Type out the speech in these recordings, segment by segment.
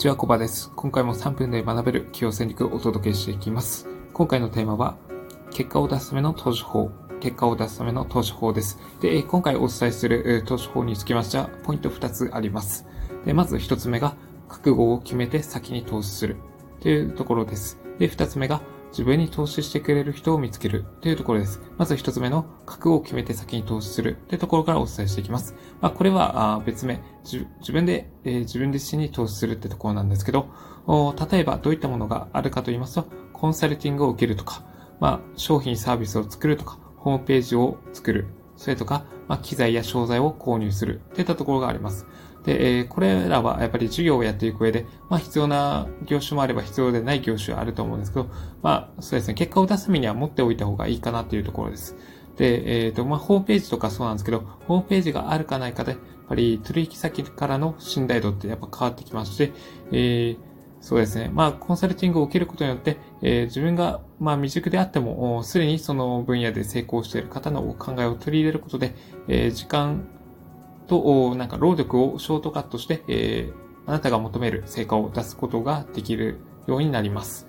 ちは、コバです。今回も3分で学べる企業戦略をお届けしていきます。今回のテーマは、結果を出すための投資法。結果を出すための投資法です。で、今回お伝えする投資法につきましては、ポイント2つあります。で、まず1つ目が、覚悟を決めて先に投資するというところです。で、2つ目が、自分に投資してくれる人を見つけるというところです。まず一つ目の覚悟を決めて先に投資するというところからお伝えしていきます。まあ、これは別名、自分で、えー、自分自身に投資するってところなんですけど、例えばどういったものがあるかと言いますと、コンサルティングを受けるとか、まあ、商品サービスを作るとか、ホームページを作る、それとか、まあ、機材や商材を購入するといったところがあります。で、えー、これらはやっぱり授業をやっていく上で、まあ必要な業種もあれば必要でない業種はあると思うんですけど、まあそうですね、結果を出すためには持っておいた方がいいかなというところです。で、えっ、ー、と、まあホームページとかそうなんですけど、ホームページがあるかないかで、やっぱり取引先からの信頼度ってやっぱ変わってきまして、えー、そうですね。まあ、コンサルティングを受けることによって、えー、自分が、まあ、未熟であっても、すでにその分野で成功している方のお考えを取り入れることで、えー、時間と、なんか労力をショートカットして、えー、あなたが求める成果を出すことができるようになります。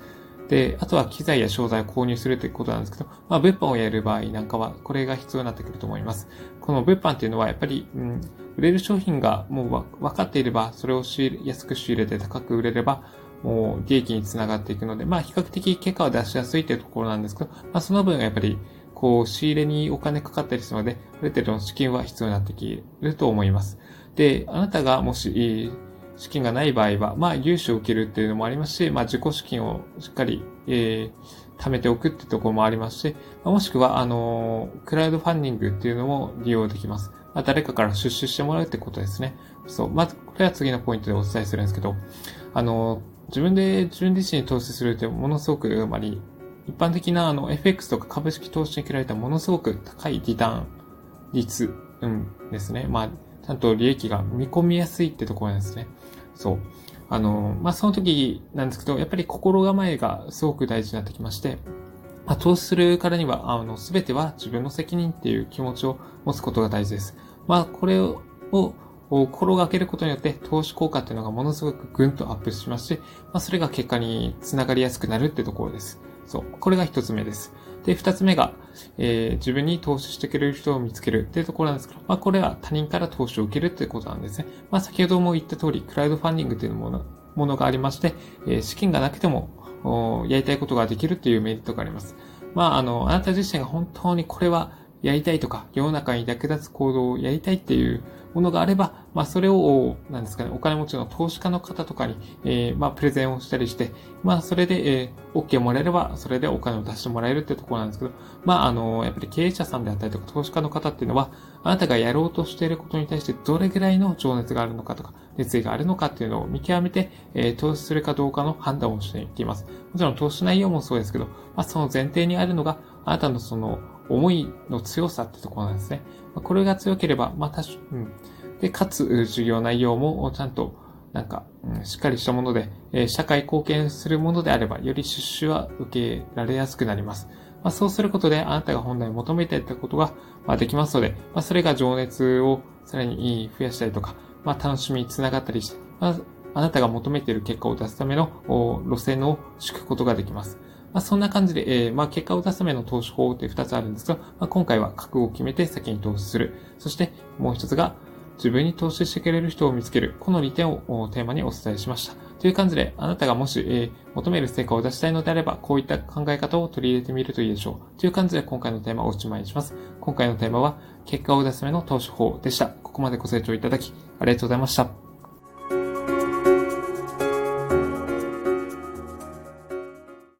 で、あとは機材や商材を購入するということなんですけど、まあ、物販をやる場合なんかは、これが必要になってくると思います。この物販っていうのは、やっぱり、うん、売れる商品がもう分かっていれば、それを安く仕入れて高く売れれば、もう利益につながっていくので、まあ比較的結果を出しやすいというところなんですけど、まあその分やっぱりこう、仕入れにお金かかったりするので、ある程度の資金は必要になってきると思います。で、あなたがもし、資金がない場合は、まあ、融資を受けるっていうのもありますし、まあ、自己資金をしっかり、えー、貯めておくっていうところもありますし、もしくは、あの、クラウドファンディングっていうのも利用できます。まあ、誰かから出資してもらうってことですね。そう。まず、これは次のポイントでお伝えするんですけど、あの、自分で自分自身に投資するってものすごく、あまり一般的なあの FX とか株式投資に比べたものすごく高いリターン率、うん、ですね。まあ、ちゃんと利益が見込みやすいってところなんですね。そう。あの、まあ、その時なんですけど、やっぱり心構えがすごく大事になってきまして、まあ、投資するからには、あの、すべては自分の責任っていう気持ちを持つことが大事です。まあ、これを、心がけることによって投資効果っていうのがものすごくぐんとアップしますし、まあ、それが結果につながりやすくなるってところです。そう。これが一つ目です。で、二つ目が、えー、自分に投資してくれる人を見つけるっていうところなんですけど、まあ、これは他人から投資を受けるっていうことなんですね。まあ、先ほども言った通り、クラウドファンディングっていうものものがありまして、えー、資金がなくても、やりたいことができるっていうメリットがあります。まあ、あの、あなた自身が本当にこれはやりたいとか、世の中に役立つ行動をやりたいっていうものがあれば、まあ、それを、なんですかね、お金持ちの投資家の方とかに、えー、まあ、プレゼンをしたりして、まあ、それで、えー、OK もらえれば、それでお金を出してもらえるってところなんですけど、まあ、あの、やっぱり経営者さんであったりとか、投資家の方っていうのは、あなたがやろうとしていることに対してどれぐらいの情熱があるのかとか、熱意があるのかっていうのを見極めて、えー、投資するかどうかの判断をしていきます。もちろん投資内容もそうですけど、まあ、その前提にあるのが、あなたのその、思いの強さってところなんですね。これが強ければ、また、うん。で、かつ、授業内容もちゃんと、なんか、しっかりしたもので、え、社会貢献するものであれば、より出資は受けられやすくなります。まあ、そうすることで、あなたが本来求めていたことが、まあ、できますので、まあ、それが情熱をさらに増やしたりとか、まあ、楽しみにつながったりして、まあ、あなたが求めている結果を出すための路線を敷くことができます。まあ、そんな感じで、えー、まあ、結果を出すための投資法って2つあるんですが、まあ、今回は覚悟を決めて先に投資する。そしてもう一つが、自分に投資してくれる人を見つける。この2点をテーマにお伝えしました。という感じで、あなたがもし、えー、求める成果を出したいのであれば、こういった考え方を取り入れてみるといいでしょう。という感じで、今回のテーマをおしまいにします。今回のテーマは、結果を出すための投資法でした。ここまでご清聴いただき、ありがとうございました。